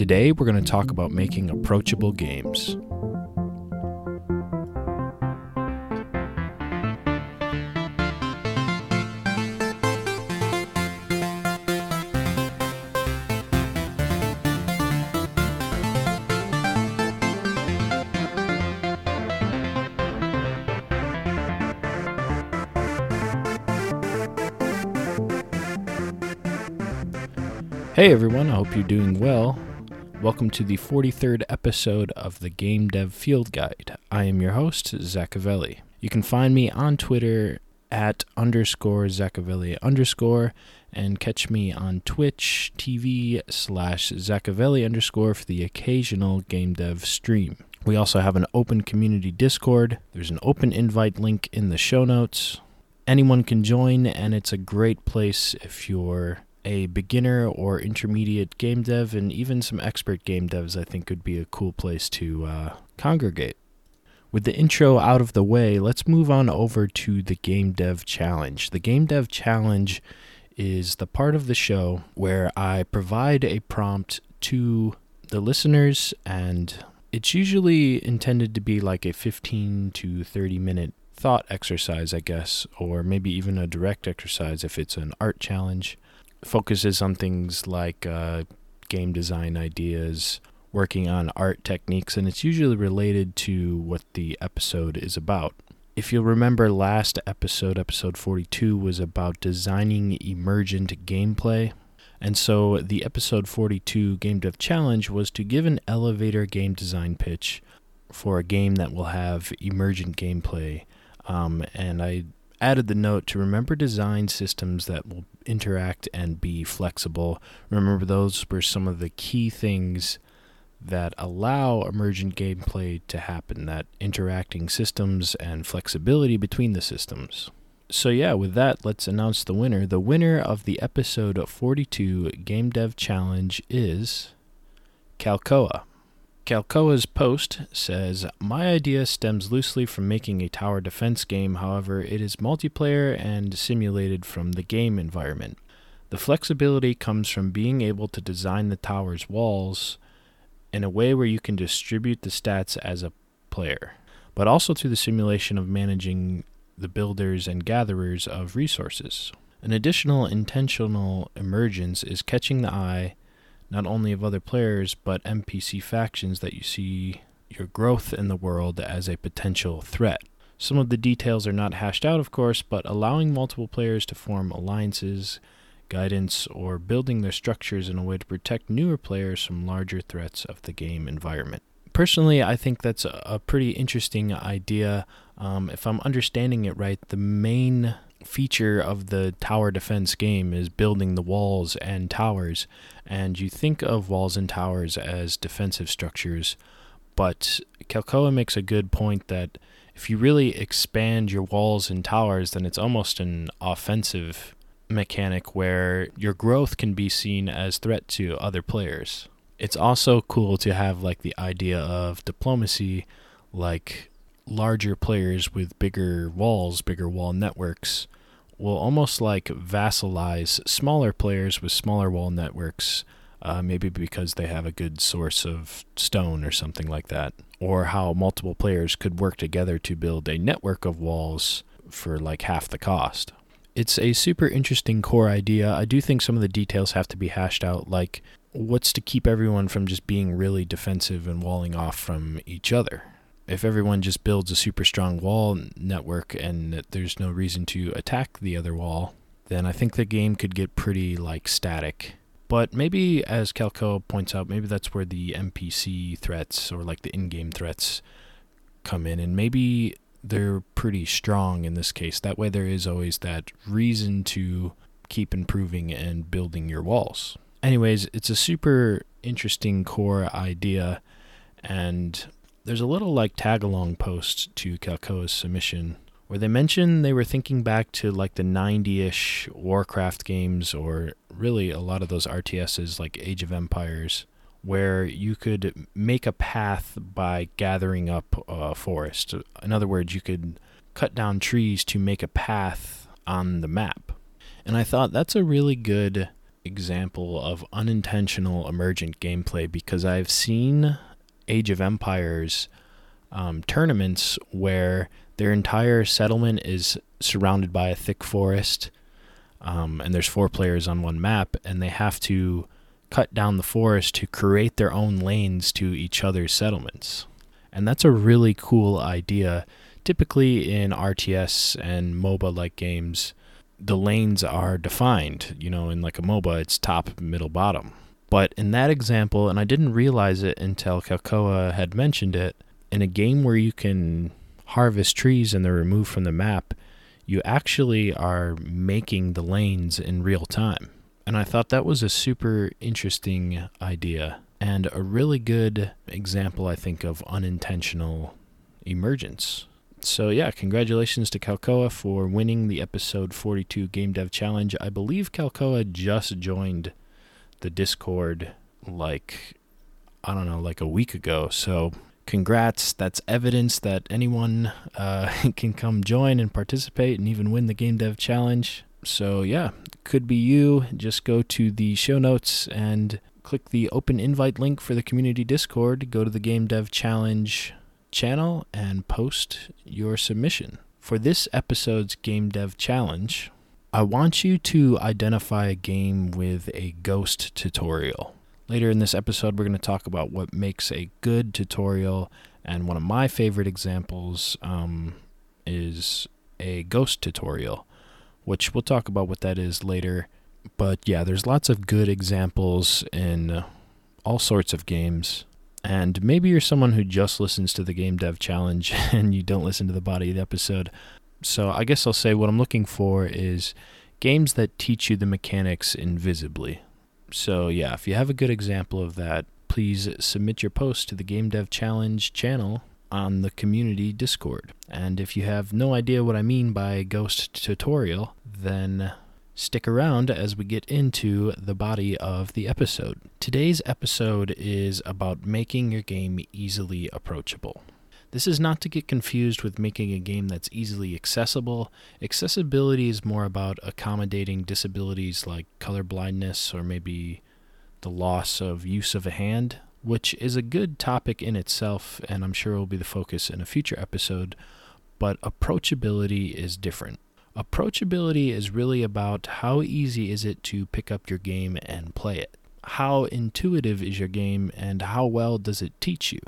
Today, we're going to talk about making approachable games. Hey everyone, I hope you're doing well. Welcome to the 43rd episode of the Game Dev Field Guide. I am your host, Zachavelli. You can find me on Twitter at underscore Zachavelli underscore and catch me on Twitch TV slash Zachavelli underscore for the occasional game dev stream. We also have an open community Discord. There's an open invite link in the show notes. Anyone can join, and it's a great place if you're a beginner or intermediate game dev, and even some expert game devs, I think would be a cool place to uh, congregate. With the intro out of the way, let's move on over to the Game Dev Challenge. The Game Dev Challenge is the part of the show where I provide a prompt to the listeners, and it's usually intended to be like a 15 to 30 minute thought exercise, I guess, or maybe even a direct exercise if it's an art challenge focuses on things like uh, game design ideas, working on art techniques, and it's usually related to what the episode is about. If you'll remember, last episode, episode 42, was about designing emergent gameplay. And so the episode 42 Game Dev Challenge was to give an elevator game design pitch for a game that will have emergent gameplay. Um, and I added the note to remember design systems that will interact and be flexible. Remember, those were some of the key things that allow emergent gameplay to happen that interacting systems and flexibility between the systems. So, yeah, with that, let's announce the winner. The winner of the episode 42 Game Dev Challenge is Calcoa. Calcoa's post says, My idea stems loosely from making a tower defense game, however, it is multiplayer and simulated from the game environment. The flexibility comes from being able to design the tower's walls in a way where you can distribute the stats as a player, but also through the simulation of managing the builders and gatherers of resources. An additional intentional emergence is catching the eye not only of other players, but NPC factions that you see your growth in the world as a potential threat. Some of the details are not hashed out, of course, but allowing multiple players to form alliances, guidance, or building their structures in a way to protect newer players from larger threats of the game environment. Personally, I think that's a pretty interesting idea. Um, if I'm understanding it right, the main feature of the tower defense game is building the walls and towers. And you think of walls and towers as defensive structures, but Calcoa makes a good point that if you really expand your walls and towers, then it's almost an offensive mechanic where your growth can be seen as threat to other players. It's also cool to have like the idea of diplomacy like larger players with bigger walls, bigger wall networks, will almost like vassalize smaller players with smaller wall networks, uh, maybe because they have a good source of stone or something like that. Or how multiple players could work together to build a network of walls for like half the cost. It's a super interesting core idea. I do think some of the details have to be hashed out, like what's to keep everyone from just being really defensive and walling off from each other if everyone just builds a super strong wall network and there's no reason to attack the other wall, then I think the game could get pretty like static. But maybe, as Calco points out, maybe that's where the NPC threats or like the in-game threats come in, and maybe they're pretty strong in this case. That way, there is always that reason to keep improving and building your walls. Anyways, it's a super interesting core idea, and there's a little like tag along post to Calcoa's submission where they mention they were thinking back to like the 90-ish Warcraft games or really a lot of those RTSs like Age of Empires where you could make a path by gathering up a forest. In other words, you could cut down trees to make a path on the map. And I thought that's a really good example of unintentional emergent gameplay because I've seen Age of Empires um, tournaments where their entire settlement is surrounded by a thick forest, um, and there's four players on one map, and they have to cut down the forest to create their own lanes to each other's settlements. And that's a really cool idea. Typically in RTS and MOBA like games, the lanes are defined. You know, in like a MOBA, it's top, middle, bottom. But in that example, and I didn't realize it until Calcoa had mentioned it, in a game where you can harvest trees and they're removed from the map, you actually are making the lanes in real time. And I thought that was a super interesting idea and a really good example, I think, of unintentional emergence. So, yeah, congratulations to Calcoa for winning the episode 42 Game Dev Challenge. I believe Calcoa just joined the Discord like, I don't know, like a week ago. So, congrats. That's evidence that anyone uh, can come join and participate and even win the Game Dev Challenge. So, yeah, could be you. Just go to the show notes and click the open invite link for the community Discord. Go to the Game Dev Challenge channel and post your submission. For this episode's Game Dev Challenge, I want you to identify a game with a ghost tutorial. Later in this episode, we're going to talk about what makes a good tutorial, and one of my favorite examples um, is a ghost tutorial which we'll talk about what that is later. But yeah, there's lots of good examples in all sorts of games. And maybe you're someone who just listens to the Game Dev Challenge and you don't listen to the body of the episode. So I guess I'll say what I'm looking for is games that teach you the mechanics invisibly. So yeah, if you have a good example of that, please submit your post to the Game Dev Challenge channel on the community Discord. And if you have no idea what I mean by ghost tutorial, then stick around as we get into the body of the episode. Today's episode is about making your game easily approachable. This is not to get confused with making a game that's easily accessible. Accessibility is more about accommodating disabilities like color blindness or maybe the loss of use of a hand which is a good topic in itself, and I'm sure will be the focus in a future episode. But approachability is different. Approachability is really about how easy is it to pick up your game and play it. How intuitive is your game, and how well does it teach you?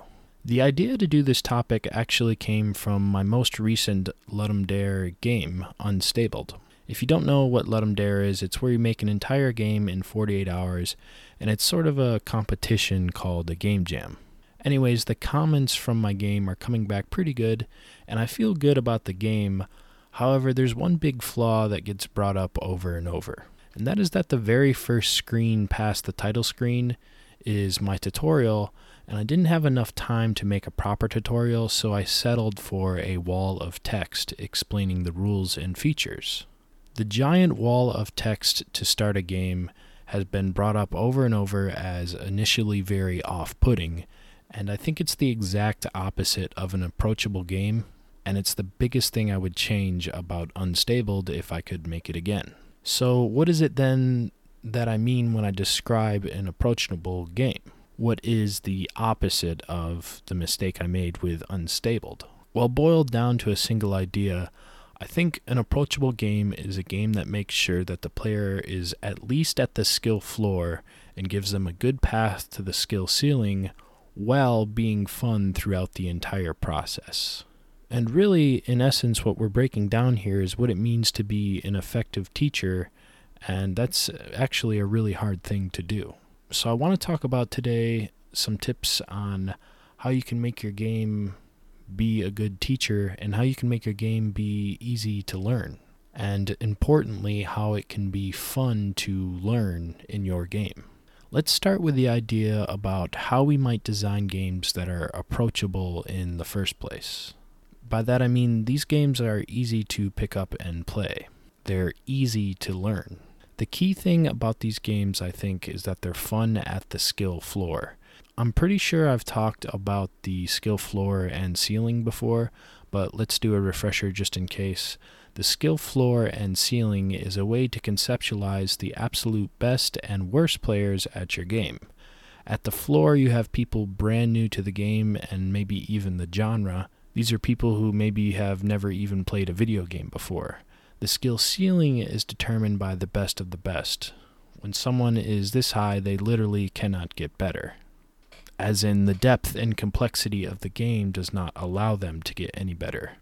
The idea to do this topic actually came from my most recent Ludum Dare game, Unstabled. If you don't know what Ludum Dare is, it's where you make an entire game in 48 hours and it's sort of a competition called a game jam. Anyways, the comments from my game are coming back pretty good, and I feel good about the game. However, there's one big flaw that gets brought up over and over, and that is that the very first screen past the title screen is my tutorial, and I didn't have enough time to make a proper tutorial, so I settled for a wall of text explaining the rules and features. The giant wall of text to start a game has been brought up over and over as initially very off putting, and I think it's the exact opposite of an approachable game, and it's the biggest thing I would change about Unstabled if I could make it again. So, what is it then that I mean when I describe an approachable game? What is the opposite of the mistake I made with Unstabled? Well, boiled down to a single idea, I think an approachable game is a game that makes sure that the player is at least at the skill floor and gives them a good path to the skill ceiling while being fun throughout the entire process. And really, in essence, what we're breaking down here is what it means to be an effective teacher, and that's actually a really hard thing to do. So, I want to talk about today some tips on how you can make your game be a good teacher and how you can make your game be easy to learn. And importantly, how it can be fun to learn in your game. Let's start with the idea about how we might design games that are approachable in the first place. By that I mean these games are easy to pick up and play. They're easy to learn. The key thing about these games, I think, is that they're fun at the skill floor. I'm pretty sure I've talked about the skill floor and ceiling before, but let's do a refresher just in case. The skill floor and ceiling is a way to conceptualize the absolute best and worst players at your game. At the floor, you have people brand new to the game and maybe even the genre. These are people who maybe have never even played a video game before. The skill ceiling is determined by the best of the best. When someone is this high, they literally cannot get better. As in, the depth and complexity of the game does not allow them to get any better.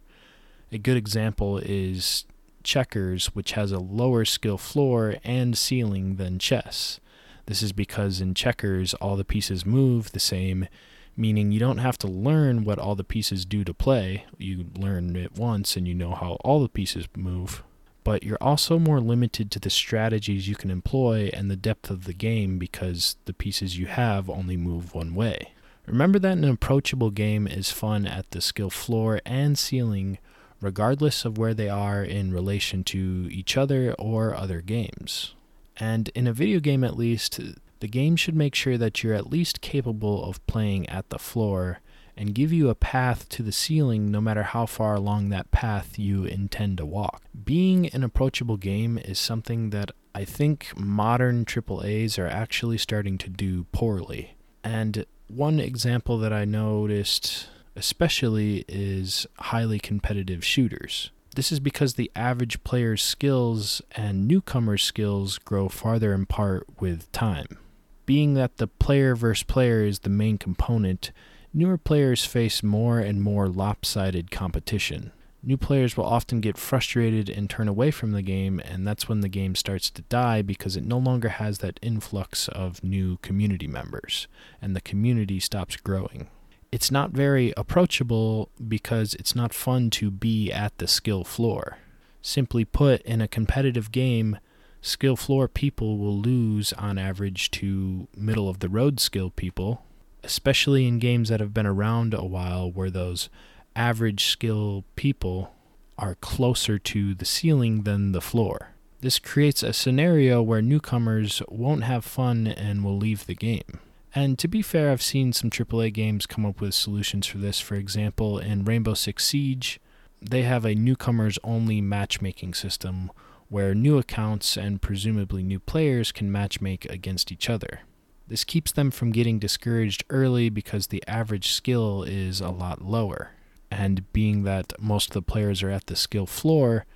A good example is checkers, which has a lower skill floor and ceiling than chess. This is because in checkers, all the pieces move the same, meaning you don't have to learn what all the pieces do to play. You learn it once and you know how all the pieces move. But you're also more limited to the strategies you can employ and the depth of the game because the pieces you have only move one way. Remember that an approachable game is fun at the skill floor and ceiling regardless of where they are in relation to each other or other games. And in a video game, at least, the game should make sure that you're at least capable of playing at the floor and give you a path to the ceiling no matter how far along that path you intend to walk. Being an approachable game is something that I think modern AAAs are actually starting to do poorly. And one example that I noticed especially is highly competitive shooters. This is because the average player's skills and newcomer's skills grow farther apart with time. Being that the player versus player is the main component, newer players face more and more lopsided competition. New players will often get frustrated and turn away from the game, and that's when the game starts to die because it no longer has that influx of new community members, and the community stops growing it's not very approachable because it's not fun to be at the skill floor. Simply put, in a competitive game, skill floor people will lose on average to middle of the road skill people, especially in games that have been around a while where those average skill people are closer to the ceiling than the floor. This creates a scenario where newcomers won't have fun and will leave the game. And to be fair, I've seen some AAA games come up with solutions for this. For example, in Rainbow Six Siege, they have a newcomers only matchmaking system where new accounts and presumably new players can matchmake against each other. This keeps them from getting discouraged early because the average skill is a lot lower. And being that most of the players are at the skill floor,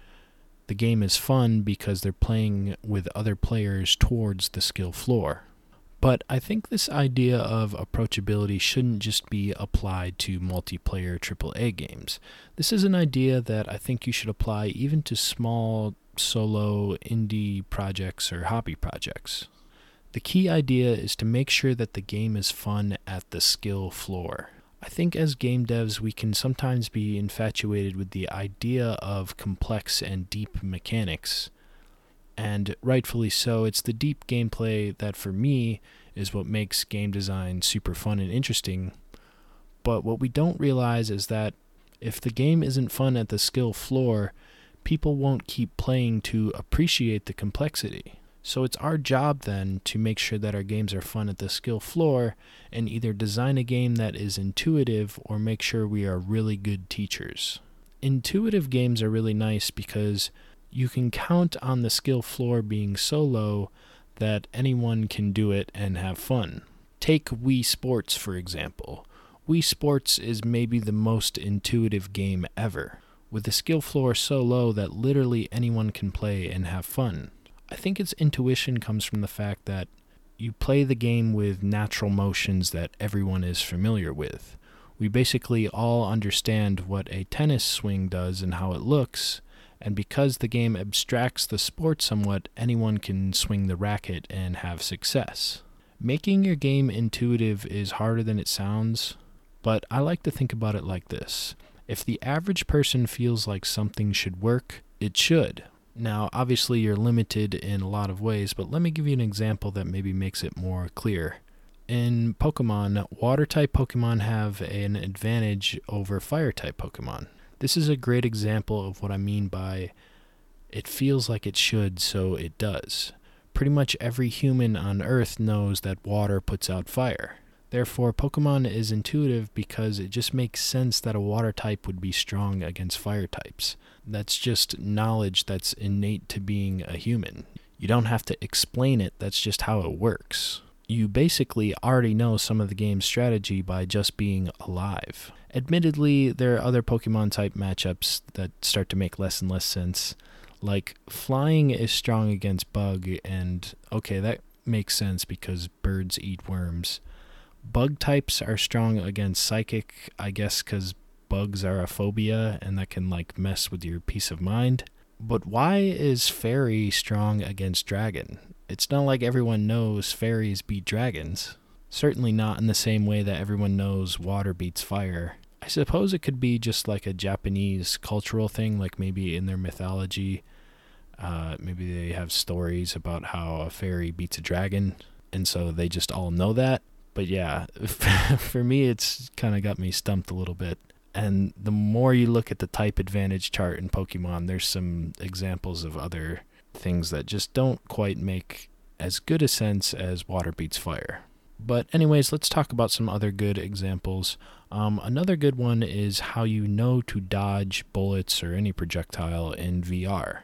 the game is fun because they're playing with other players towards the skill floor. But I think this idea of approachability shouldn't just be applied to multiplayer AAA games. This is an idea that I think you should apply even to small solo indie projects or hobby projects. The key idea is to make sure that the game is fun at the skill floor. I think as game devs, we can sometimes be infatuated with the idea of complex and deep mechanics and rightfully so. It's the deep gameplay that, for me, is what makes game design super fun and interesting. But what we don't realize is that if the game isn't fun at the skill floor, people won't keep playing to appreciate the complexity. So it's our job then to make sure that our games are fun at the skill floor and either design a game that is intuitive or make sure we are really good teachers. Intuitive games are really nice because you can count on the skill floor being so low that anyone can do it and have fun. Take Wii Sports, for example. Wii Sports is maybe the most intuitive game ever, with the skill floor so low that literally anyone can play and have fun. I think its intuition comes from the fact that you play the game with natural motions that everyone is familiar with. We basically all understand what a tennis swing does and how it looks, and because the game abstracts the sport somewhat, anyone can swing the racket and have success. Making your game intuitive is harder than it sounds, but I like to think about it like this. If the average person feels like something should work, it should. Now, obviously, you're limited in a lot of ways, but let me give you an example that maybe makes it more clear. In Pokemon, water type Pokemon have an advantage over fire type Pokemon. This is a great example of what I mean by it feels like it should, so it does. Pretty much every human on Earth knows that water puts out fire. Therefore, Pokemon is intuitive because it just makes sense that a water type would be strong against fire types. That's just knowledge that's innate to being a human. You don't have to explain it, that's just how it works. You basically already know some of the game's strategy by just being alive. Admittedly, there are other Pokemon type matchups that start to make less and less sense. Like, flying is strong against bug, and okay, that makes sense because birds eat worms. Bug types are strong against psychic, I guess, because bugs are a phobia and that can like mess with your peace of mind. But why is fairy strong against dragon? It's not like everyone knows fairies beat dragons. Certainly not in the same way that everyone knows water beats fire. I suppose it could be just like a Japanese cultural thing, like maybe in their mythology, uh, maybe they have stories about how a fairy beats a dragon, and so they just all know that but yeah, for me, it's kind of got me stumped a little bit. And the more you look at the type advantage chart in Pokemon, there's some examples of other things that just don't quite make as good a sense as water beats fire. But, anyways, let's talk about some other good examples. Um, another good one is how you know to dodge bullets or any projectile in VR.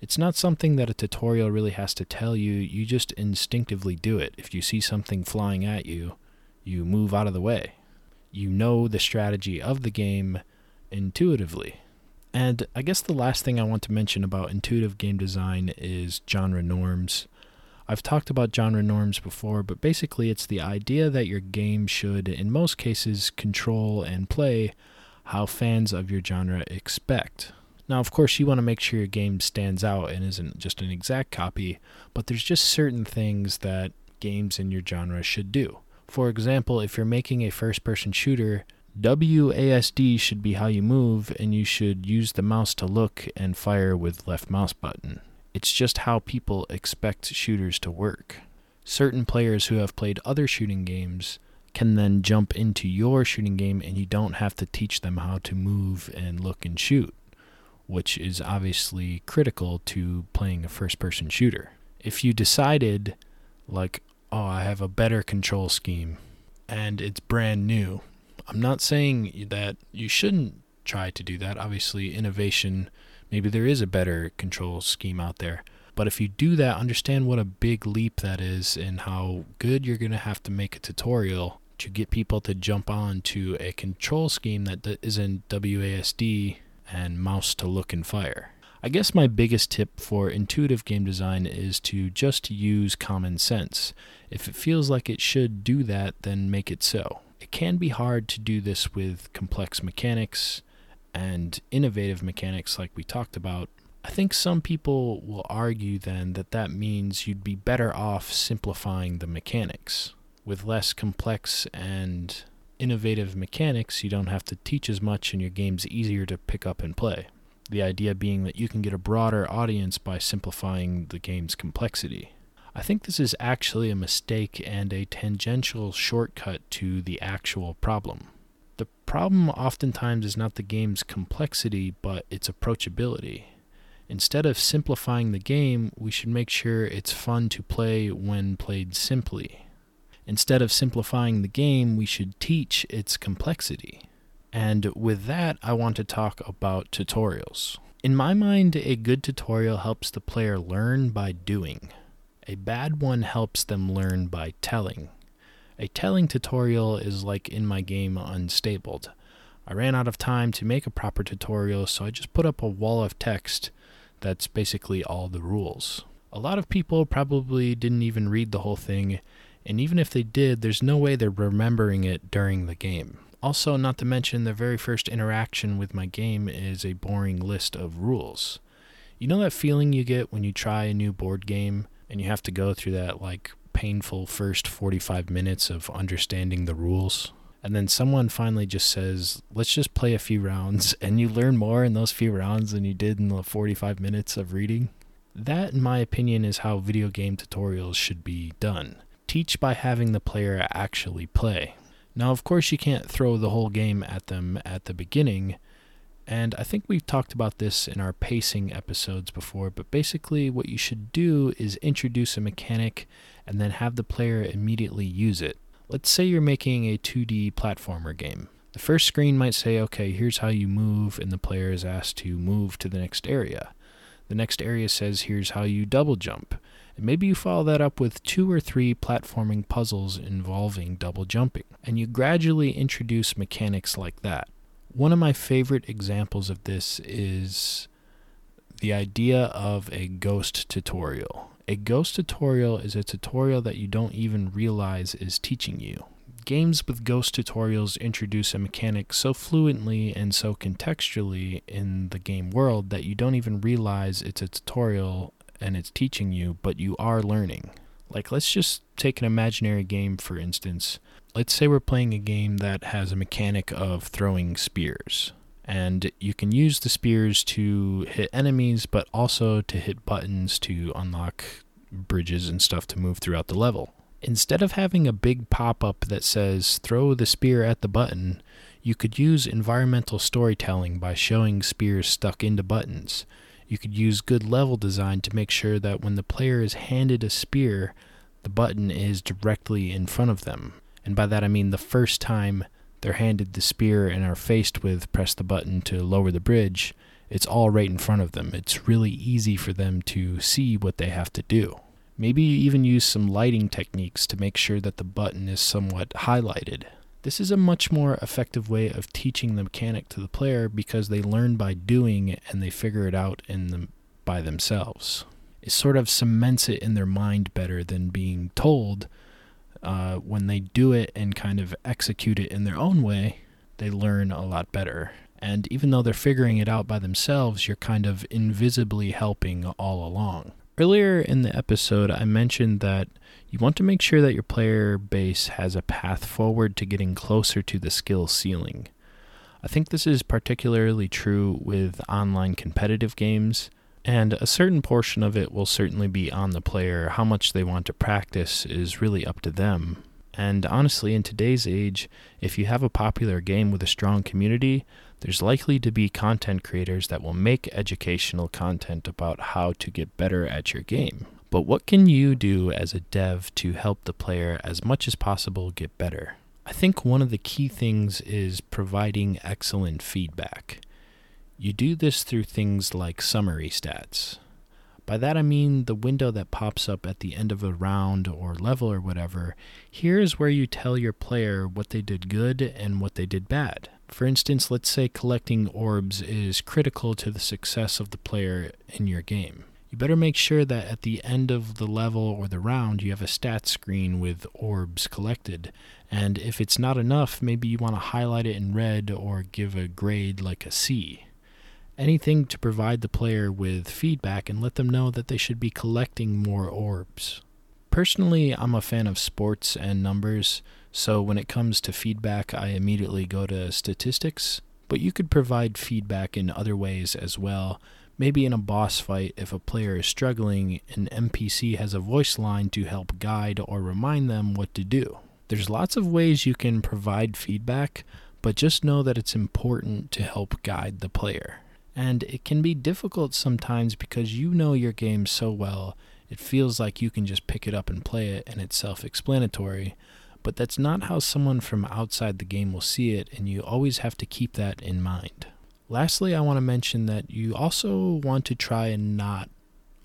It's not something that a tutorial really has to tell you, you just instinctively do it. If you see something flying at you, you move out of the way. You know the strategy of the game intuitively. And I guess the last thing I want to mention about intuitive game design is genre norms. I've talked about genre norms before, but basically it's the idea that your game should, in most cases, control and play how fans of your genre expect. Now, of course, you want to make sure your game stands out and isn't just an exact copy, but there's just certain things that games in your genre should do. For example, if you're making a first person shooter, WASD should be how you move, and you should use the mouse to look and fire with left mouse button. It's just how people expect shooters to work. Certain players who have played other shooting games can then jump into your shooting game and you don't have to teach them how to move and look and shoot which is obviously critical to playing a first person shooter. If you decided, like, oh, I have a better control scheme and it's brand new, I'm not saying that you shouldn't try to do that. Obviously, innovation, maybe there is a better control scheme out there. But if you do that, understand what a big leap that is and how good you're going to have to make a tutorial to get people to jump on to a control scheme that is in WASD and mouse to look and fire. I guess my biggest tip for intuitive game design is to just use common sense. If it feels like it should do that, then make it so. It can be hard to do this with complex mechanics and innovative mechanics like we talked about. I think some people will argue then that that means you'd be better off simplifying the mechanics. With less complex and innovative mechanics, you don't have to teach as much and your game's easier to pick up and play. The idea being that you can get a broader audience by simplifying the game's complexity. I think this is actually a mistake and a tangential shortcut to the actual problem. The problem oftentimes is not the game's complexity, but its approachability. Instead of simplifying the game, we should make sure it's fun to play when played simply. Instead of simplifying the game, we should teach its complexity. And with that, I want to talk about tutorials. In my mind, a good tutorial helps the player learn by doing. A bad one helps them learn by telling. A telling tutorial is like in my game Unstabled. I ran out of time to make a proper tutorial, so I just put up a wall of text that's basically all the rules. A lot of people probably didn't even read the whole thing and even if they did, there's no way they're remembering it during the game. Also, not to mention, the very first interaction with my game is a boring list of rules. You know that feeling you get when you try a new board game and you have to go through that like painful first 45 minutes of understanding the rules? And then someone finally just says, let's just play a few rounds, and you learn more in those few rounds than you did in the 45 minutes of reading. That, in my opinion, is how video game tutorials should be done teach by having the player actually play. Now, of course, you can't throw the whole game at them at the beginning, and I think we've talked about this in our pacing episodes before, but basically, what you should do is introduce a mechanic and then have the player immediately use it. Let's say you're making a 2D platformer game. The first screen might say, okay, here's how you move, and the player is asked to move to the next area. The next area says, here's how you double jump. And maybe you follow that up with two or three platforming puzzles involving double jumping. And you gradually introduce mechanics like that. One of my favorite examples of this is the idea of a ghost tutorial. A ghost tutorial is a tutorial that you don't even realize is teaching you. Games with ghost tutorials introduce a mechanic so fluently and so contextually in the game world that you don't even realize it's a tutorial and it's teaching you, but you are learning. Like, let's just take an imaginary game, for instance. Let's say we're playing a game that has a mechanic of throwing spears. And you can use the spears to hit enemies, but also to hit buttons to unlock bridges and stuff to move throughout the level. Instead of having a big pop up that says throw the spear at the button, you could use environmental storytelling by showing spears stuck into buttons. You could use good level design to make sure that when the player is handed a spear, the button is directly in front of them. And by that I mean the first time they're handed the spear and are faced with press the button to lower the bridge, it's all right in front of them. It's really easy for them to see what they have to do. Maybe you even use some lighting techniques to make sure that the button is somewhat highlighted. This is a much more effective way of teaching the mechanic to the player because they learn by doing and they figure it out in by themselves. It sort of cements it in their mind better than being told uh, when they do it and kind of execute it in their own way, they learn a lot better. And even though they're figuring it out by themselves, you're kind of invisibly helping all along. Earlier in the episode, I mentioned that you want to make sure that your player base has a path forward to getting closer to the skill ceiling. I think this is particularly true with online competitive games and a certain portion of it will certainly be on the player. How much they want to practice is really up to them. And honestly, in today's age, if you have a popular game with a strong community, there's likely to be content creators that will make educational content about how to get better at your game. But what can you do as a dev to help the player as much as possible get better? I think one of the key things is providing excellent feedback. You do this through things like summary stats. By that I mean the window that pops up at the end of a round or level or whatever. Here's where you tell your player what they did good and what they did bad. For instance, let's say collecting orbs is critical to the success of the player in your game. You better make sure that at the end of the level or the round you have a stat screen with orbs collected. And if it's not enough, maybe you want to highlight it in red or give a grade like a C anything to provide the player with feedback and let them know that they should be collecting more orbs. Personally, I'm a fan of sports and numbers, so when it comes to feedback, I immediately go to statistics. But you could provide feedback in other ways as well. Maybe in a boss fight, if a player is struggling, an NPC has a voice line to help guide or remind them what to do. There's lots of ways you can provide feedback, but just know that it's important to help guide the player. And it can be difficult sometimes because you know your game so well, it feels like you can just pick it up and play it and it's self explanatory. But that's not how someone from outside the game will see it, and you always have to keep that in mind. Lastly, I want to mention that you also want to try and not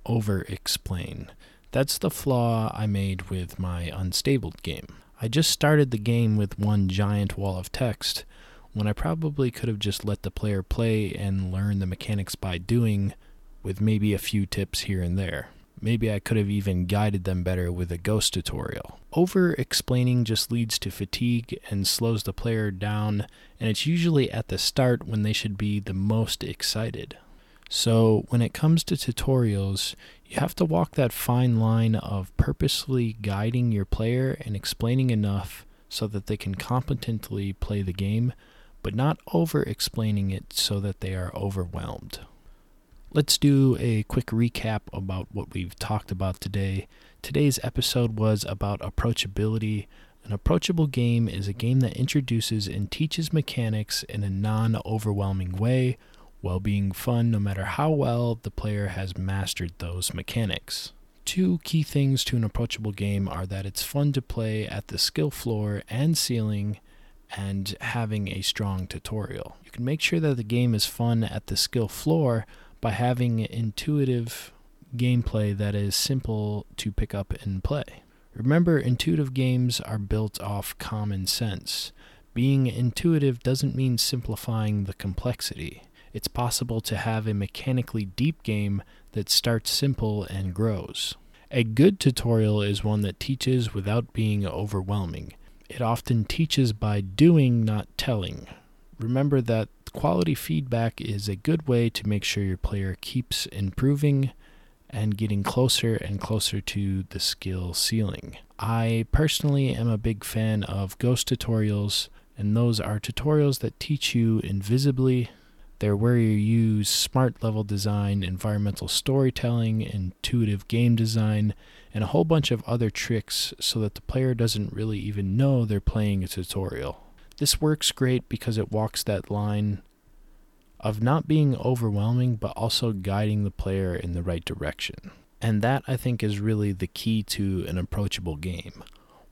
over explain. That's the flaw I made with my unstable game. I just started the game with one giant wall of text, when I probably could have just let the player play and learn the mechanics by doing, with maybe a few tips here and there. Maybe I could have even guided them better with a ghost tutorial. Over explaining just leads to fatigue and slows the player down, and it's usually at the start when they should be the most excited. So, when it comes to tutorials, you have to walk that fine line of purposely guiding your player and explaining enough so that they can competently play the game but not over explaining it so that they are overwhelmed. Let's do a quick recap about what we've talked about today. Today's episode was about approachability. An approachable game is a game that introduces and teaches mechanics in a non overwhelming way while being fun no matter how well the player has mastered those mechanics. Two key things to an approachable game are that it's fun to play at the skill floor and ceiling and having a strong tutorial. You can make sure that the game is fun at the skill floor by having intuitive gameplay that is simple to pick up and play. Remember, intuitive games are built off common sense. Being intuitive doesn't mean simplifying the complexity. It's possible to have a mechanically deep game that starts simple and grows. A good tutorial is one that teaches without being overwhelming. It often teaches by doing, not telling. Remember that quality feedback is a good way to make sure your player keeps improving and getting closer and closer to the skill ceiling. I personally am a big fan of ghost tutorials, and those are tutorials that teach you invisibly they're where you use smart level design, environmental storytelling, intuitive game design, and a whole bunch of other tricks so that the player doesn't really even know they're playing a tutorial. This works great because it walks that line of not being overwhelming but also guiding the player in the right direction. And that I think is really the key to an approachable game.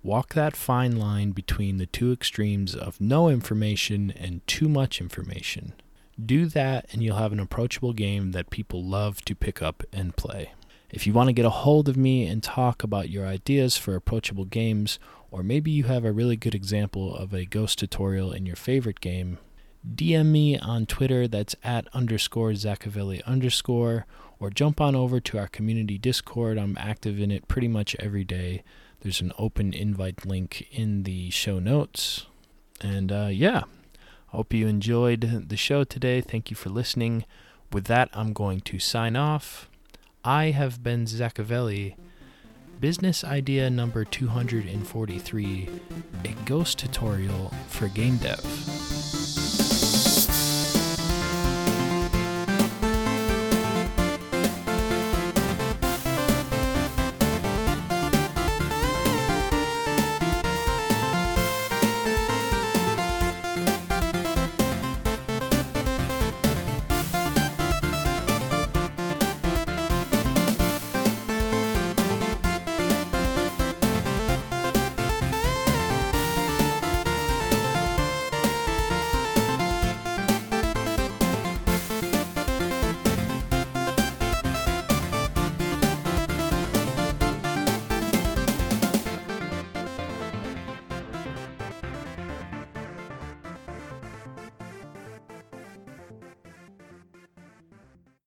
Walk that fine line between the two extremes of no information and too much information. Do that, and you'll have an approachable game that people love to pick up and play. If you want to get a hold of me and talk about your ideas for approachable games, or maybe you have a really good example of a ghost tutorial in your favorite game, DM me on Twitter, that's at underscore Zachavelli underscore, or jump on over to our community Discord. I'm active in it pretty much every day. There's an open invite link in the show notes. And uh, yeah, Hope you enjoyed the show today. Thank you for listening. With that, I'm going to sign off. I have been Zachavelli. Business idea number 243 a ghost tutorial for game dev.